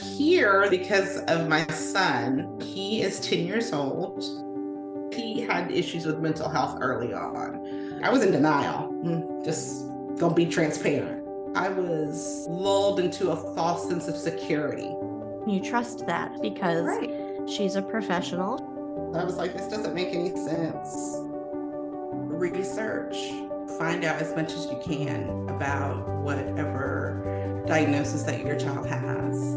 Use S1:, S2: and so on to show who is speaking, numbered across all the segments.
S1: here because of my son. He is 10 years old. He had issues with mental health early on. I was in denial, mm, just gonna be transparent. I was lulled into a false sense of security.
S2: You trust that because
S1: Right.
S2: she's a professional.
S1: I was like, this doesn't make any sense. Research, find out as much as you can about whatever diagnosis that your child has.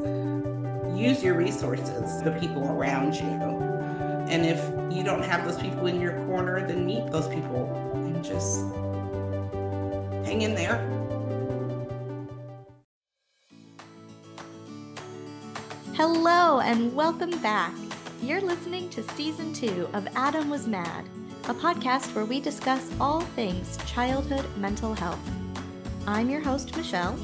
S1: Use your resources, the people around you. And if you don't have those people in your corner, then meet those people and just hang in there.
S2: Hello and welcome back. You're listening to season two of Adam Was Mad, a podcast where we discuss all things childhood mental health. I'm your host, Michele,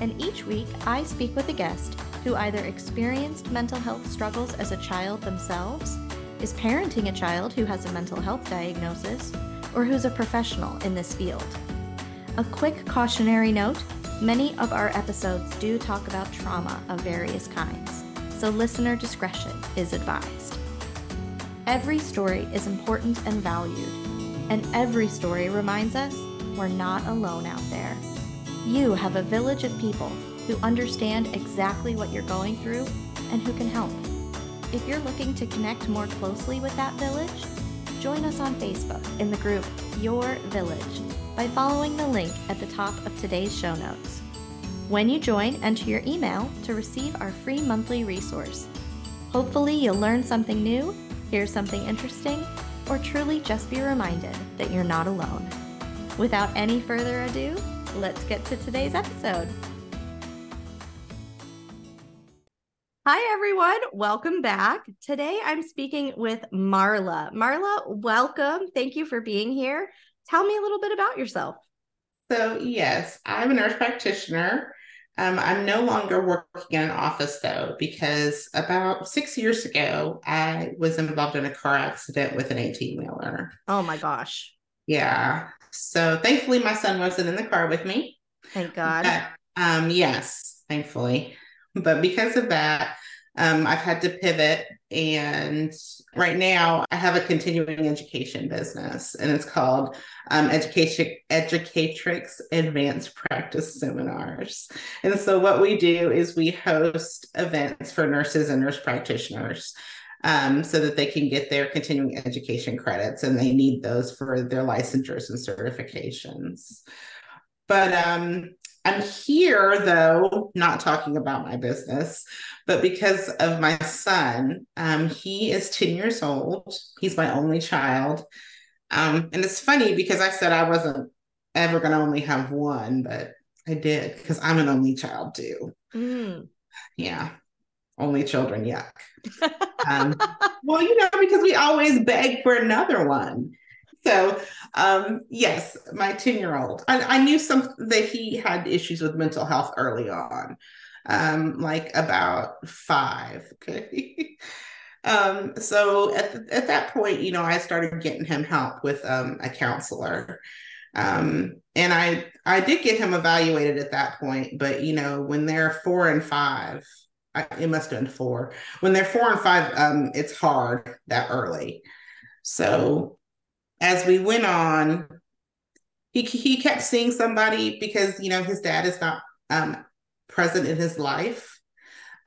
S2: and each week I speak with a guest who either experienced mental health struggles as a child themselves, is parenting a child who has a mental health diagnosis, or who's a professional in this field. A quick cautionary note many of our episodes do talk about trauma of various kinds, so listener discretion is advised. Every story is important and valued, and every story reminds us we're not alone out there. You have a village of people who understand exactly what you're going through and who can help. If you're looking to connect more closely with that village, join us on Facebook in the group Your Village by following the link at the top of today's show notes. When you join, enter your email to receive our free monthly resource. Hopefully, you'll learn something new, hear something interesting, or truly just be reminded that you're not alone. Without any further ado, let's get to today's episode. Hi, everyone. Welcome back. Today I'm speaking with Marla. Marla, welcome. Thank you for being here. Tell me a little bit about yourself.
S1: So, yes, I'm a nurse practitioner. Um, I'm no longer working in an office though, because about six years ago, I was involved in a car accident with an 18 wheeler.
S2: Oh my gosh.
S1: Yeah. So, thankfully, my son wasn't in the car with me.
S2: Thank God.
S1: But, um, yes, thankfully. But because of that, um, I've had to pivot. And right now, I have a continuing education business, and it's called um, Education Educatrix Advanced Practice Seminars. And so, what we do is we host events for nurses and nurse practitioners. Um, so that they can get their continuing education credits, and they need those for their licensures and certifications. But um, I'm here though, not talking about my business, but because of my son. Um, he is 10 years old. He's my only child. Um, and it's funny because I said I wasn't ever going to only have one, but I did because I'm an only child too.
S2: Mm.
S1: Yeah. Only children, yuck. Um, well, you know, because we always beg for another one. So, um, yes, my 10 year old, I, I, knew some that he had issues with mental health early on, um, like about five. Okay. um, so at, the, at that point, you know, I started getting him help with um, a counselor. Um, and I, I did get him evaluated at that point, but you know, when they're four and five, I, it must have been four. When they're four and five, um, it's hard that early. So as we went on, he he kept seeing somebody because you know his dad is not um, present in his life,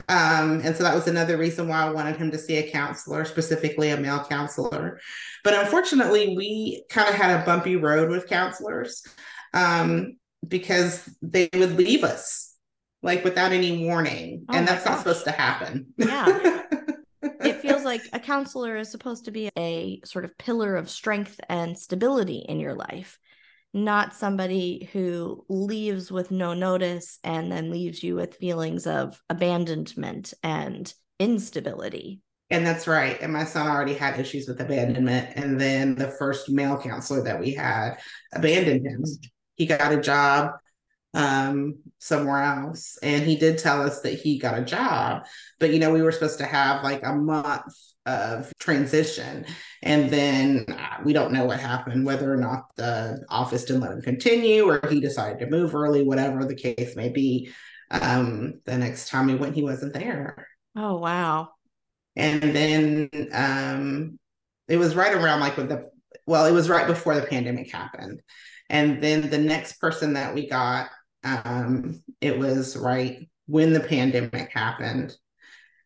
S1: um, and so that was another reason why I wanted him to see a counselor, specifically a male counselor. But unfortunately, we kind of had a bumpy road with counselors um, because they would leave us like without any warning,
S2: Oh
S1: and that's not supposed to happen.
S2: Yeah. like a counselor is supposed to be a sort of pillar of strength and stability in your life, not somebody who leaves with no notice and then leaves you with feelings of abandonment and instability.
S1: And that's right. And my son already had issues with abandonment. And then the first male counselor that we had abandoned him. He got a job um, somewhere else. And he did tell us that he got a job. But, you know, we were supposed to have like a month of transition. And then uh, we don't know what happened, whether or not the office didn't let him continue or he decided to move early, whatever the case may be. Um, the next time we went, he wasn't there.
S2: Oh wow.
S1: And then um it was right around like with the well, it was right before the pandemic happened. And then the next person that we got, um, it was right when the pandemic happened.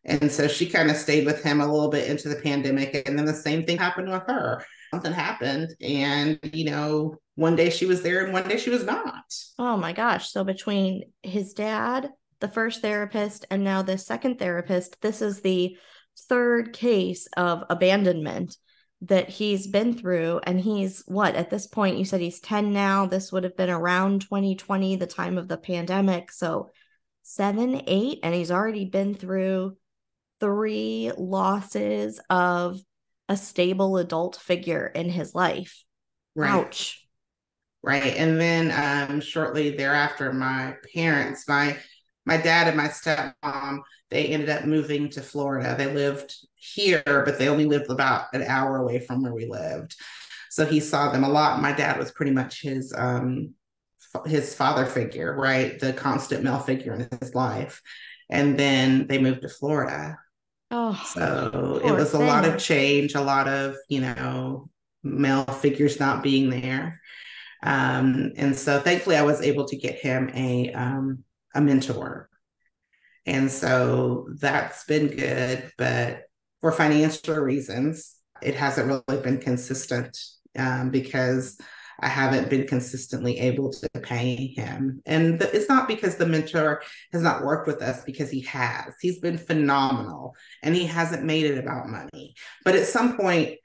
S1: And so she kind of stayed with him a little bit into the pandemic. And then the same thing happened with her. Something happened. And, you know, one day she was there and one day she was not.
S2: Oh my gosh. So between his dad, the first therapist, and now the second therapist, this is the third case of abandonment that he's been through and he's what at this point you said he's 10 now. This would have been around 2020 the time of the pandemic. So 7 8 and he's already been through three losses of a stable adult figure in his life. Right. ouch.
S1: Right and then um shortly thereafter my parents my my dad and my stepmom they ended up moving to Florida. They lived here, but they only lived about an hour away from where we lived. So he saw them a lot. My dad was pretty much his um his father figure, right? The constant male figure in his life. And then they moved to Florida. Oh, so it was thing. a lot of change, a lot of, you know, male figures not being there. Um, and so thankfully I was able to get him a um, a mentor and so that's been good. But for financial reasons, it hasn't really been consistent um, because I haven't been consistently able to pay him. And the, it's not because the mentor has not worked with us, because he has. He's been phenomenal and he hasn't made it about money. But at some point,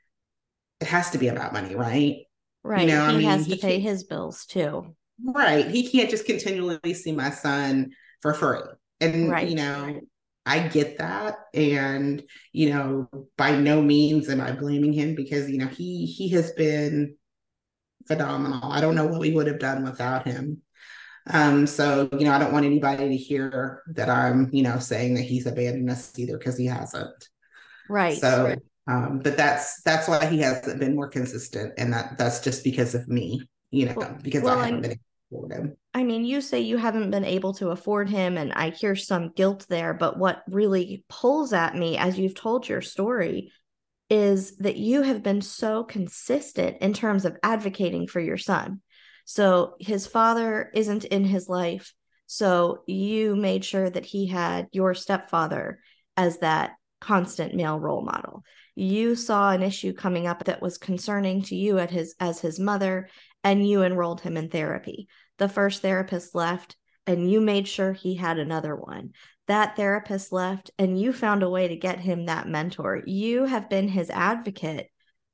S1: it has to be about money, right?
S2: Right. You know, he I mean, has to pay his bills too.
S1: Right. He can't just continually see my son for free. And, right. you know, I get that. And, you know, by no means am I blaming him because, you know, he he has been phenomenal. I don't know what we would have done without him. Um, so, you know, I don't want anybody to hear that I'm, you know, saying that he's abandoned us either because he hasn't.
S2: Right.
S1: So
S2: right.
S1: um, but that's that's why he hasn't been more consistent. And that that's just because of me, you know, well, because well, I haven't been able to afford him.
S2: I mean, you say you haven't been able to afford him, and I hear some guilt there. But what really pulls at me as you've told your story is that you have been so consistent in terms of advocating for your son. So his father isn't in his life. So you made sure that he had your stepfather as that constant male role model. You saw an issue coming up that was concerning to you at his as his mother and you enrolled him in therapy the first therapist left and you made sure he had another one. That therapist left and you found a way to get him that mentor. You have been his advocate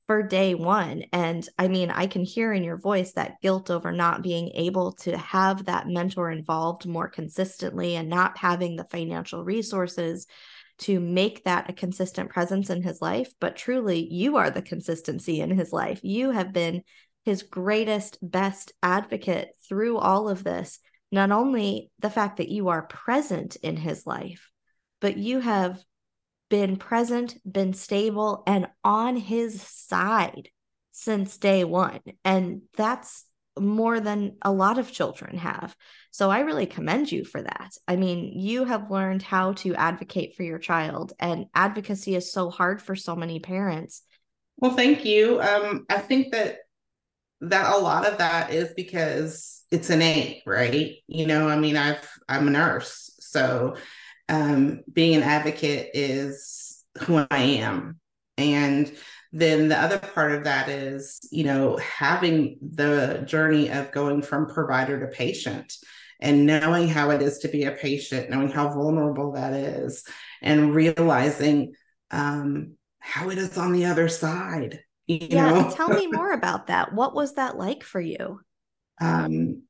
S2: for day one. And I mean, I can hear in your voice that guilt over not being able to have that mentor involved more consistently and not having the financial resources to make that a consistent presence in his life. But truly, you are the consistency in his life. You have been his greatest, best advocate through all of this. Not only the fact that you are present in his life, but you have been present, been stable, and on his side since day one. And that's more than a lot of children have. So I really commend you for that. I mean, you have learned how to advocate for your child, and advocacy is so hard for so many parents.
S1: Well, thank you. Um, I think that that a lot of that is because it's innate, right? You know, I mean, I've I'm a nurse, so um, being an advocate is who I am, and then the other part of that is, you know, having the journey of going from provider to patient and knowing how it is to be a patient, knowing how vulnerable that is, and realizing um, how it is on the other side you yeah, know?
S2: tell me more about that. What was that like for you?
S1: Um,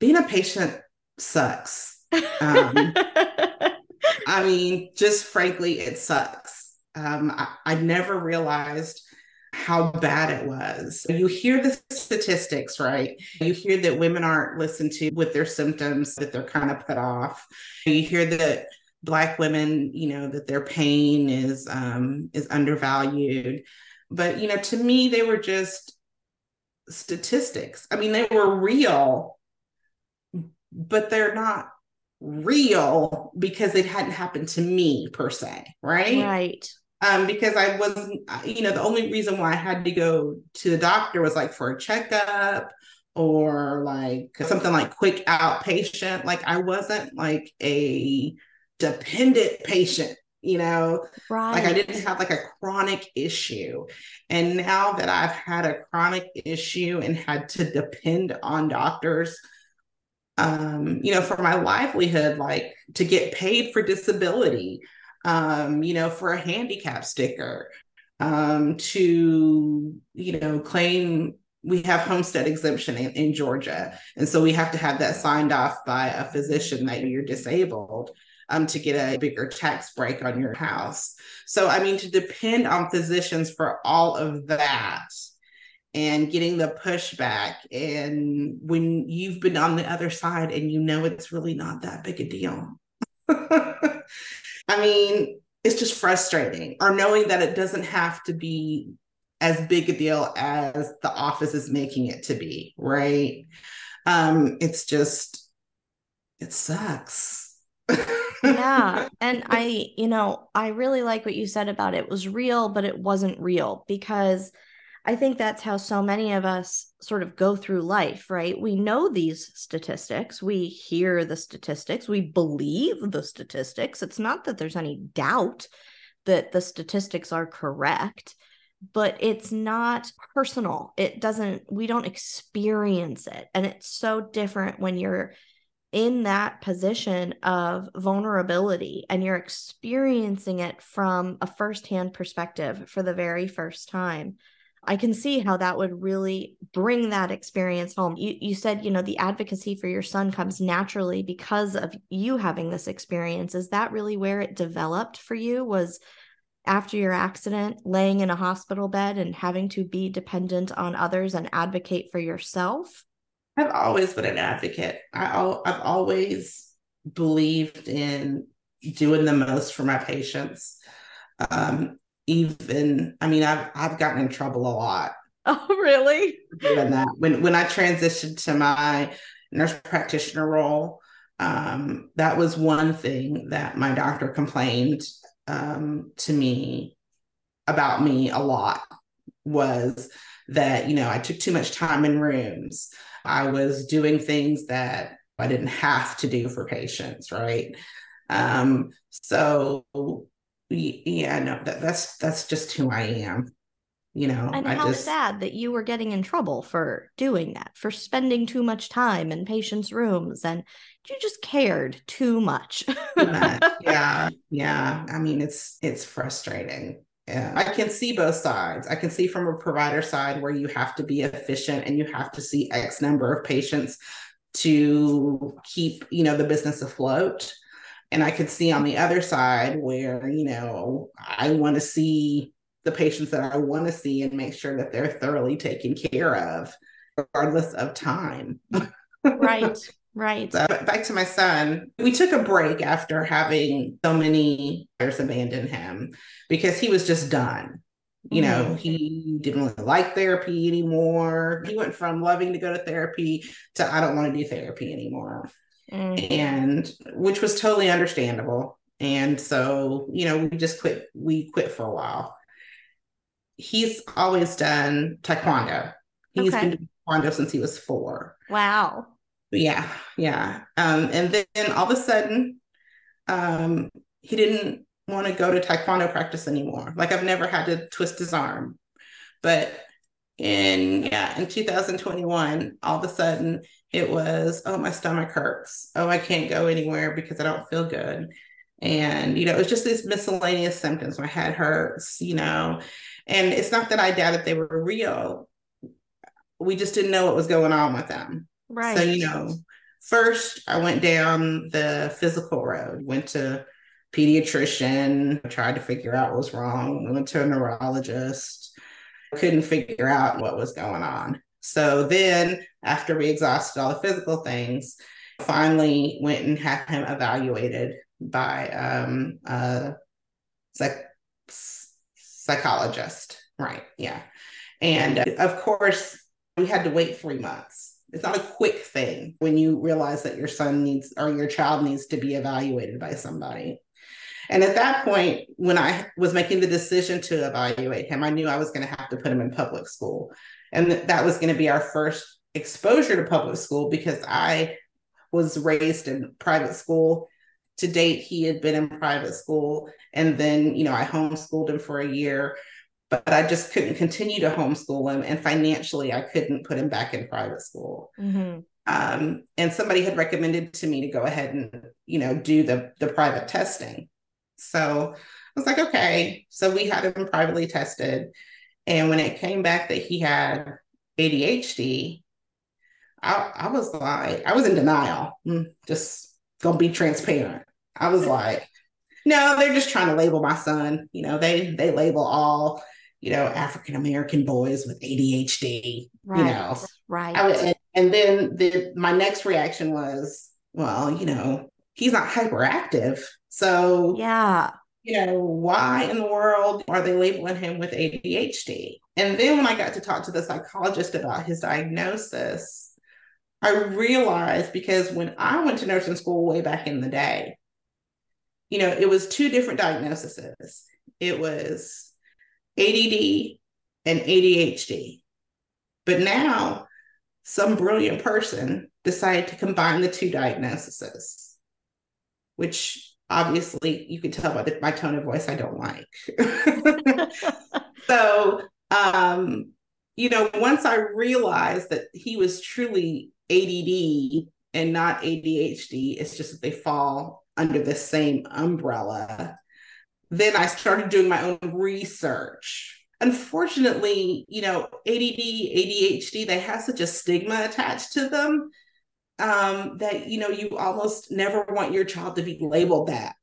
S1: being a patient sucks. Um, I mean, just frankly, it sucks. Um, I, I never realized how bad it was. You hear the statistics, right? You hear that women aren't listened to with their symptoms, that they're kind of put off. You hear that black women, you know, that their pain is um, is undervalued. But, you know, to me, they were just statistics. I mean, they were real, but they're not real because it hadn't happened to me per se, right?
S2: Right.
S1: Um, because I wasn't, you know, the only reason why I had to go to the doctor was like for a checkup or like something like quick outpatient. Like I wasn't like a dependent patient, you know,
S2: right.
S1: like I didn't have like a chronic issue. And now that I've had a chronic issue and had to depend on doctors um, you know, for my livelihood, like to get paid for disability, um, you know, for a handicap sticker, um, to, you know, claim we have homestead exemption in, in Georgia. And so we have to have that signed off by a physician that you're disabled um, to get a bigger tax break on your house. So, I mean, to depend on physicians for all of that and getting the pushback and when you've been on the other side and you know it's really not that big a deal. I mean it's just frustrating. Or knowing that it doesn't have to be as big a deal as the office is making it to be right? Um it's just it sucks
S2: yeah and i you know i really like what you said about it was real but it wasn't real because I think that's how so many of us sort of go through life, right? We know these statistics, we hear the statistics, we believe the statistics. It's not that there's any doubt that the statistics are correct, but it's not personal. It doesn't, we don't experience it. And it's so different when you're in that position of vulnerability and you're experiencing it from a firsthand perspective for the very first time. I can see how that would really bring that experience home. You you said, you know, the advocacy for your son comes naturally because of you having this experience. Is that really where it developed for you? Was after your accident, laying in a hospital bed and having to be dependent on others and advocate for yourself?
S1: I've always been an advocate. I I've always believed in doing the most for my patients. Um, even I mean I've I've gotten in trouble a lot.
S2: Oh really?
S1: Doing that. When when I transitioned to my nurse practitioner role, um, that was one thing that my doctor complained um, to me about me a lot was that you know I took too much time in rooms. I was doing things that I didn't have to do for patients, right? Um, so yeah, no, that, that's that's just who I am. You know,
S2: and
S1: I
S2: how
S1: just,
S2: sad that you were getting in trouble for doing that, for spending too much time in patients' rooms, and you just cared too much.
S1: too much. Yeah, yeah. I mean, it's it's frustrating. Yeah, I can see both sides. I can see from a provider side where you have to be efficient and you have to see X number of patients to keep, you know, the business afloat and I could see on the other side where, you know, I want to see the patients that I want to see and make sure that they're thoroughly taken care of, regardless of time.
S2: right, right.
S1: So back to my son, we took a break after having so many others abandon him because he was just done. You know, mm-hmm. he didn't really like therapy anymore. He went from loving to go to therapy to I don't want to do therapy anymore mm. and which was totally understandable. And so, you know, we just quit, we quit for a while. He's always done taekwondo. He's okay. been doing taekwondo since he was four.
S2: Wow.
S1: Yeah, yeah. Um, and then all of a sudden, um, he didn't want to go to taekwondo practice anymore. Like I've never had to twist his arm. But in yeah, in 2021, all of a sudden it was, oh, my stomach hurts. Oh, I can't go anywhere because I don't feel good. And, you know, it was just these miscellaneous symptoms. My head hurts, you know, and it's not that I doubted they were real. We just didn't know what was going on with them.
S2: Right.
S1: So, you know, first I went down the physical road, went to pediatrician, tried to figure out what was wrong, went to a neurologist, couldn't figure out what was going on. So then, after we exhausted all the physical things, finally went and had him evaluated by um, a psych- psychologist. Right. Yeah. And uh, of course, we had to wait three months it's not a quick thing when you realize that your son needs or your child needs to be evaluated by somebody. And at that point, when I was making the decision to evaluate him, I knew I was going to have to put him in public school. And th- that was going to be our first exposure to public school because I was raised in private school. To date, he had been in private school. And then, you know, I homeschooled him for a year, but I just couldn't continue to homeschool him. And financially, I couldn't put him back in private school. Mm-hmm. Um, and somebody had recommended to me to go ahead and, you know, do the, the private testing. So I was like, okay. So we had him privately tested. And when it came back that he had ADHD, I, I was like, I was in denial. Mm, just gonna be transparent. I was like, no, they're just trying to label my son. You know, they they label all, you know, African American boys with ADHD. Right. You know,
S2: right.
S1: I, and, and then the my next reaction was, well, you know, he's not hyperactive. So
S2: yeah,
S1: you know, why in the world are they labeling him with ADHD? And then when I got to talk to the psychologist about his diagnosis, I realized because when I went to nursing school way back in the day, you know, it was two different diagnoses. It was ADD and ADHD. But now some brilliant person decided to combine the two diagnoses, which obviously you can tell by the, my tone of voice I don't like. so, um, you know, once I realized that he was truly ADD and not ADHD, it's just that they fall under the same umbrella. Then I started doing my own research. Unfortunately, you know, ADD, ADHD, they have such a stigma attached to them um, that you know you almost never want your child to be labeled that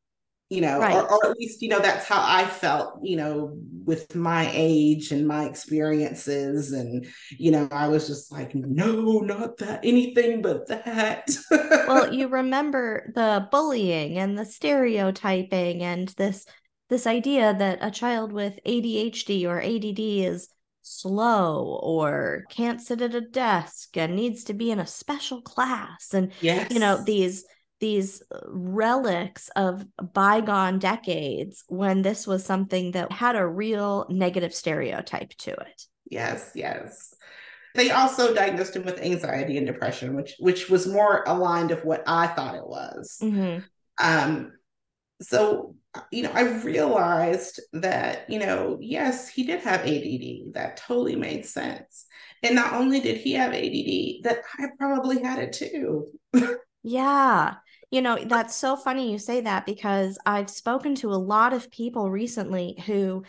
S1: you know right. or, or at least you know that's how i felt you know with my age and my experiences and you know i was just like no not that anything but that
S2: well you remember the bullying and the stereotyping and this this idea that a child with adhd or add is slow or can't sit at a desk and needs to be in a special class and yes. you know these these relics of bygone decades when this was something that had a real negative stereotype to it
S1: yes yes they also diagnosed him with anxiety and depression which which was more aligned of what i thought it was mm-hmm. um so you know, I realized that, you know, yes, he did have ADD. That totally made sense. And not only did he have ADD, that I probably had it too.
S2: yeah. You know, that's so funny you say that because I've spoken to a lot of people recently who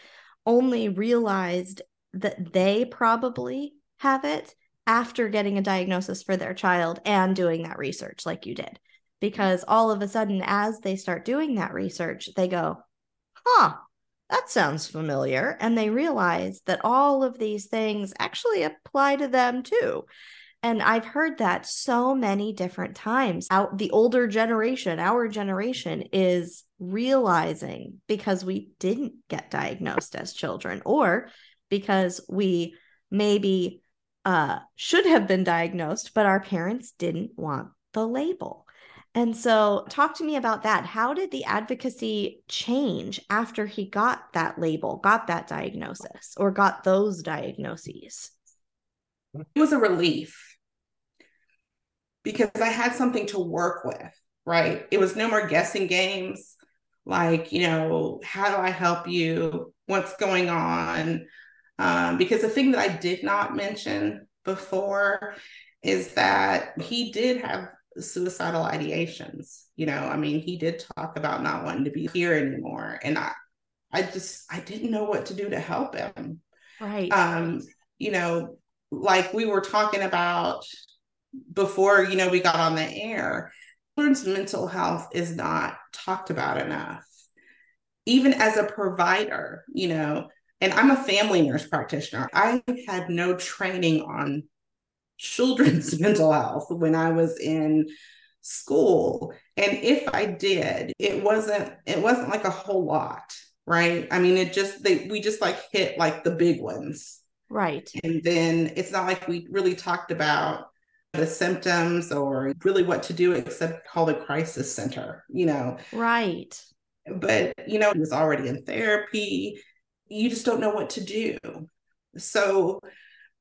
S2: only realized that they probably have it after getting a diagnosis for their child and doing that research like you did because all of a sudden, as they start doing that research, they go, huh, that sounds familiar. And they realize that all of these things actually apply to them too. And I've heard that so many different times. Out the older generation, our generation is realizing because we didn't get diagnosed as children or because we maybe uh, should have been diagnosed, but our parents didn't want the label. And so, talk to me about that. How did the advocacy change after he got that label, got that diagnosis, or got those diagnoses?
S1: It was a relief because I had something to work with, right? It was no more guessing games like, you know, how do I help you? What's going on? Um, because the thing that I did not mention before is that he did have suicidal ideations. You know, I mean, he did talk about not wanting to be here anymore. And I I just I didn't know what to do to help him.
S2: Right.
S1: Um, you know, like we were talking about before, you know, we got on the air, children's mental health is not talked about enough. Even as a provider, you know, and I'm a family nurse practitioner. I had no training on children's mental health when I was in school. And if I did, it wasn't it wasn't like a whole lot, right? I mean, it just they we just like hit like the big ones.
S2: Right.
S1: And then it's not like we really talked about the symptoms or really what to do except call the crisis center, you know.
S2: Right.
S1: But, you know, he was already in therapy. You just don't know what to do. So,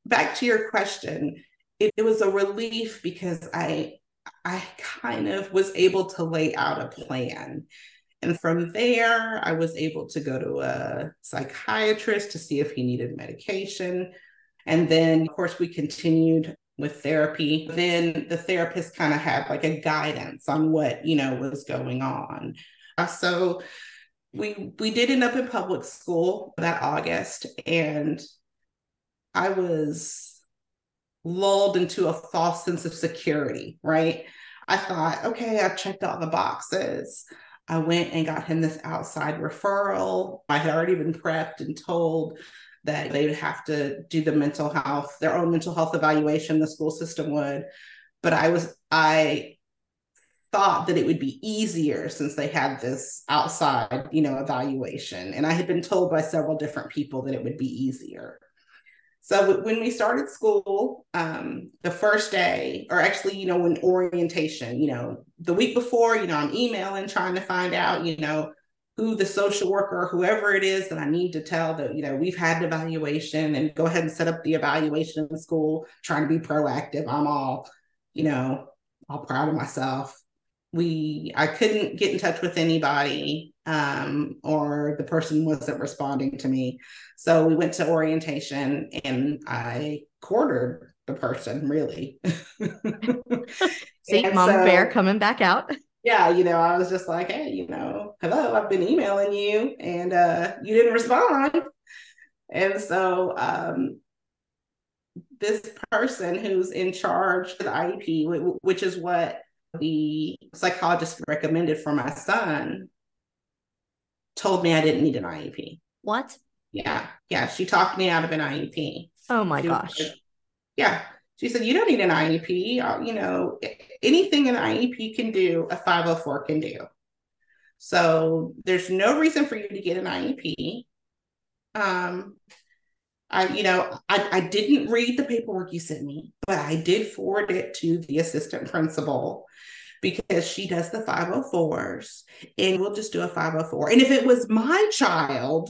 S1: back to your question, it, it was a relief because I I kind of was able to lay out a plan. And from there, I was able to go to a psychiatrist to see if he needed medication. And then, of course, we continued with therapy. Then the therapist kind of had like a guidance on what, you know, was going on. Uh, so we we did end up in public school that August and I was lulled into a false sense of security, right? I thought, okay, I've checked all the boxes. I went and got him this outside referral. I had already been prepped and told that they would have to do the mental health, their own mental health evaluation, the school system would. But I was, I thought that it would be easier since they had this outside, you know, evaluation. And I had been told by several different people that it would be easier. So when we started school, um, the first day, or actually, you know, when orientation, you know, the week before, you know, I'm emailing trying to find out, you know, who the social worker, whoever it is that I need to tell that, you know, we've had an evaluation and go ahead and set up the evaluation in the school, trying to be proactive. I'm all, you know, all proud of myself. We, I couldn't get in touch with anybody um, or the person wasn't responding to me. So we went to orientation and I quartered the person really.
S2: See, Mama so, Bear coming back out
S1: yeah, you know, I was just like, hey, you know, hello, I've been emailing you and uh, you didn't respond. And so um, this person who's in charge of the IEP, which is what the psychologist recommended for my son, told me I didn't need an IEP.
S2: What?
S1: Yeah. Yeah. She talked me out of an IEP.
S2: Oh my gosh.
S1: yeah. She said, You don't need an IEP. Uh, you know, anything an IEP can do, a 504 can do. So there's no reason for you to get an IEP. Um, I, you know, I, I didn't read the paperwork you sent me, but I did forward it to the assistant principal because she does the 504s and we'll just do a 504. And if it was my child,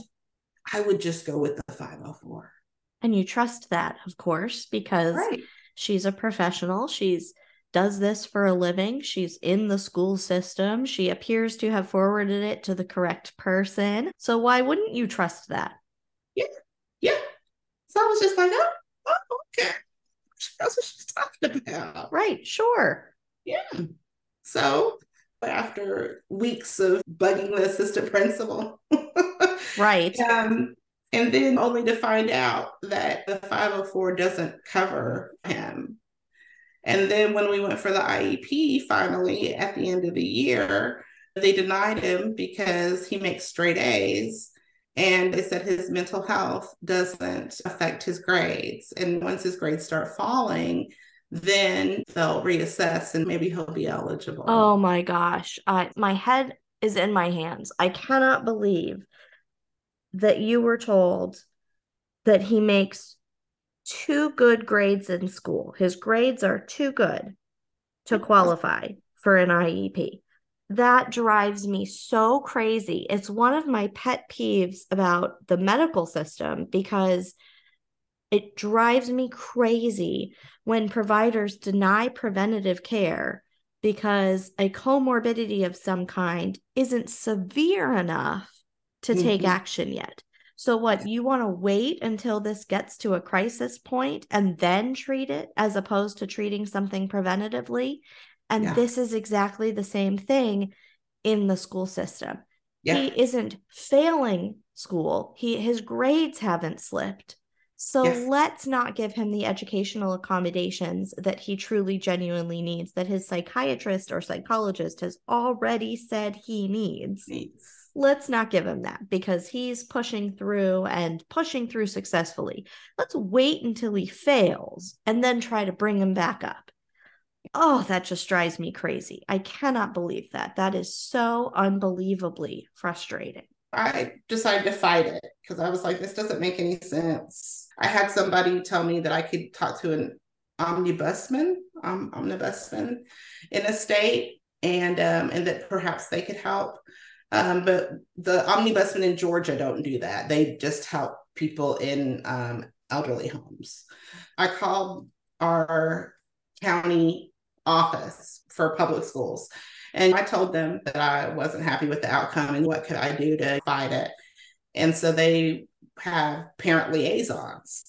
S1: I would just go with the 504.
S2: And you trust that, of course, because right. She's a professional. She's does this for a living. She's in the school system. She appears to have forwarded it to the correct person. So why wouldn't you trust that?
S1: Yeah. Yeah. So I was just like, oh, oh okay. That's what she's talking about.
S2: Right. Sure.
S1: Yeah. So but after weeks of bugging the assistant principal.
S2: right.
S1: Um, and then only to find out that the 504 doesn't cover him. And then when we went for the IEP finally at the end of the year, they denied him because he makes straight A's. And they said his mental health doesn't affect his grades. And once his grades start falling, then they'll reassess and maybe he'll be eligible.
S2: Oh my gosh. I, my head is in my hands. I cannot believe that you were told that he makes two good grades in school. His grades are too good to qualify for an IEP. That drives me so crazy. It's one of my pet peeves about the medical system because it drives me crazy when providers deny preventative care because a comorbidity of some kind isn't severe enough to mm-hmm. take action yet. So, what you want to wait until this gets to a crisis point and then treat it as opposed to treating something preventatively? And yeah. this is exactly the same thing in the school system. Yeah. He isn't failing school, he, his grades haven't slipped. So yes. let's not give him the educational accommodations that he truly genuinely needs, that his psychiatrist or psychologist has already said he needs. needs let's not give him that because he's pushing through and pushing through successfully. Let's wait until he fails and then try to bring him back up. Oh, that just drives me crazy. I cannot believe that. That is so unbelievably frustrating.
S1: I decided to fight it because I was like, this doesn't make any sense. I had somebody tell me that I could talk to an omnibusman, um, omnibusman in a state, and um, and that perhaps they could help. Um, but the omnibusmen in Georgia don't do that. They just help people in um, elderly homes. I called our county office for public schools and I told them that I wasn't happy with the outcome and what could I do to fight it. And so they have parent liaisons.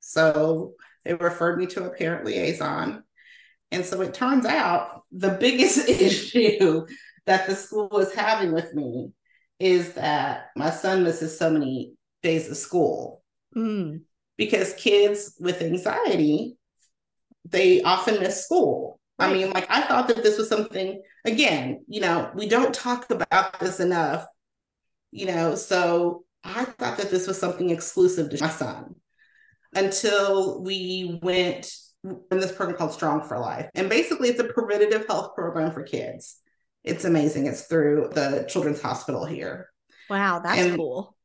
S1: So they referred me to a parent liaison. And so it turns out the biggest issue that the school is having with me is that my son misses so many days of school. Mm. Because kids with anxiety, they often miss school. I mean, like I thought that this was something, again, you know, we don't talk about this enough, you know, so I thought that this was something exclusive to my son until we went in this program called Strong4Life. And basically, it's a preventative health program for kids. It's amazing. It's through the Children's Hospital here.
S2: Wow, that's and cool.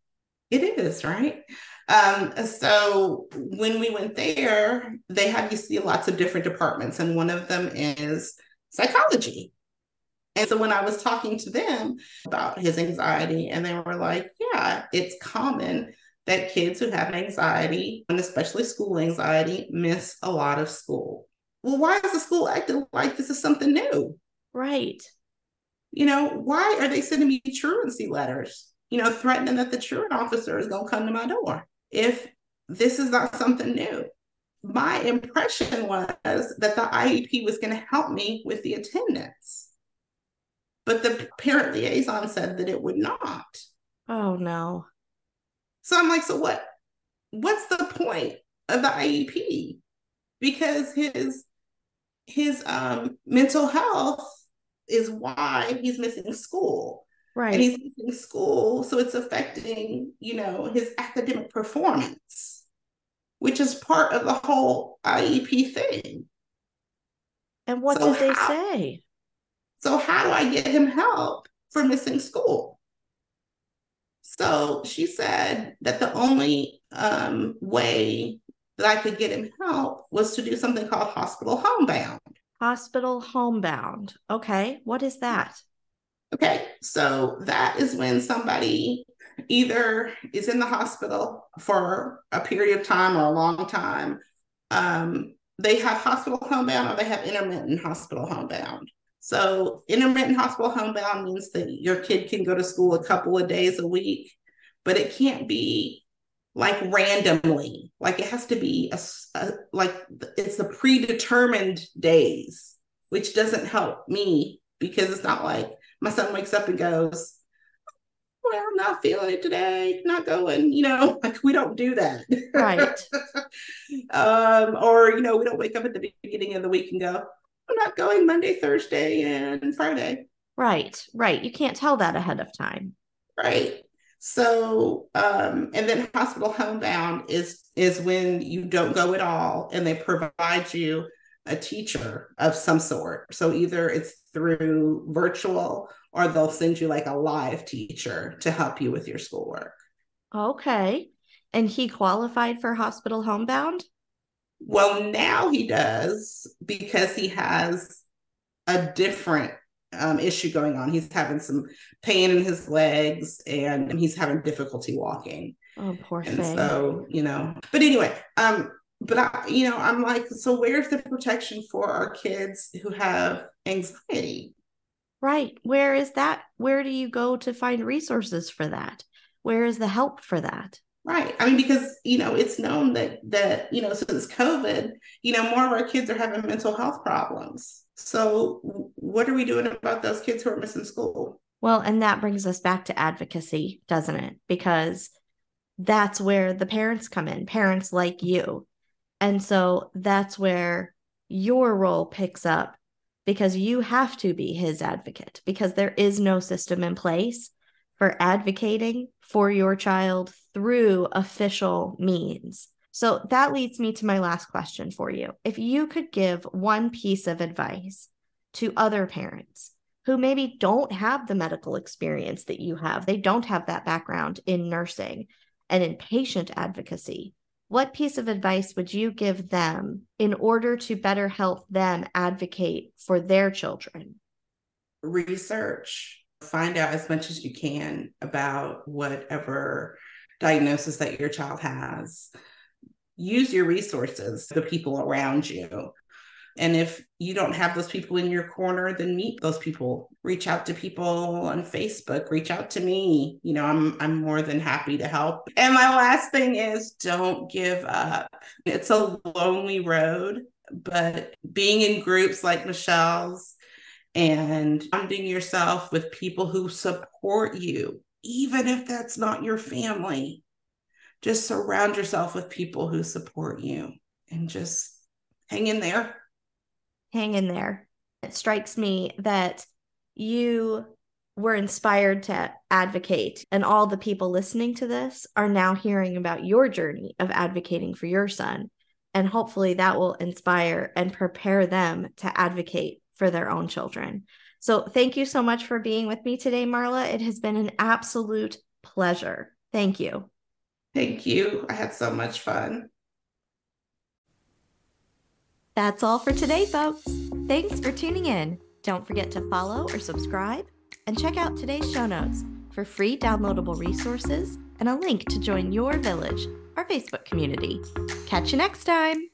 S1: It is, right? Um, so when we went there, they have you see lots of different departments, and one of them is psychology. And so when I was talking to them about his anxiety, and they were like, yeah, it's common that kids who have anxiety, and especially school anxiety, miss a lot of school. Well, why is the school acting like this is something new?
S2: Right.
S1: You know, why are they sending me truancy letters? You know, threatening that the truant officer is going to come to my door if this is not something new. My impression was that the IEP was going to help me with the attendance. But the parent liaison said that it would not.
S2: Oh no.
S1: So I'm like, so what? What's the point of the IEP? Because his his um, mental health is why he's missing school.
S2: Right.
S1: And he's missing school, so it's affecting, you know, his academic performance, which is part of the whole IEP thing.
S2: And what so did they how, say?
S1: So how do I get him help for missing school? So she said that the only um, way that I could get him help was to do something called hospital homebound.
S2: Hospital homebound. Okay. What is that?
S1: Okay. So that is when somebody either is in the hospital for a period of time or a long time. Um, they have hospital homebound or they have intermittent hospital homebound. So intermittent hospital homebound means that your kid can go to school a couple of days a week, but it can't be like randomly. Like it has to be a, a like it's the predetermined days, which doesn't help me because it's not like my son wakes up and goes, well, I'm not feeling it today, not going, you know, like we don't do that.
S2: Right.
S1: um, or, you know, we don't wake up at the beginning of the week and go, I'm not going Monday, Thursday, and Friday.
S2: Right, right. You can't tell that ahead of time.
S1: Right. So, um, and then hospital homebound is is when you don't go at all, and they provide you a teacher of some sort. So either it's through virtual or they'll send you like a live teacher to help you with your schoolwork.
S2: Okay. And he qualified for hospital homebound?
S1: Well, now he does because he has a different um, issue going on. He's having some pain in his legs and he's having difficulty walking.
S2: Oh, poor
S1: and
S2: thing.
S1: So, you know, but anyway, um, but I, you know, I'm like, so where's the protection for our kids who have anxiety?
S2: Right. Where is that? Where do you go to find resources for that? Where is the help for that?
S1: Right. I mean, because you know, it's known that that you know, since COVID, you know, more of our kids are having mental health problems. So, what are we doing about those kids who are missing school?
S2: Well, and that brings us back to advocacy, doesn't it? Because that's where the parents come in, parents like you. And so that's where your role picks up because you have to be his advocate because there is no system in place for advocating for your child through official means. So that leads me to my last question for you. If you could give one piece of advice to other parents who maybe don't have the medical experience that you have, they don't have that background in nursing and in patient advocacy, what piece of advice would you give them in order to better help them advocate for their children?
S1: Research, find out as much as you can about whatever diagnosis that your child has. Use your resources, the people around you. And if you don't have those people in your corner, then meet those people. Reach out to people on Facebook, reach out to me. You know, I'm I'm more than happy to help. And my last thing is don't give up. It's a lonely road, but being in groups like Michele's and finding yourself with people who support you, even if that's not your family. Just surround yourself with people who support you and just hang in there
S2: hang in there. It strikes me that you were inspired to advocate, and all the people listening to this are now hearing about your journey of advocating for your son. And hopefully that will inspire and prepare them to advocate for their own children. So, thank you so much for being with me today, Marla. It has been an absolute pleasure. Thank you.
S1: Thank you. I had so much fun.
S2: That's all for today, folks. Thanks for tuning in. Don't forget to follow or subscribe and check out today's show notes for free downloadable resources and a link to join your village, our Facebook community. Catch you next time.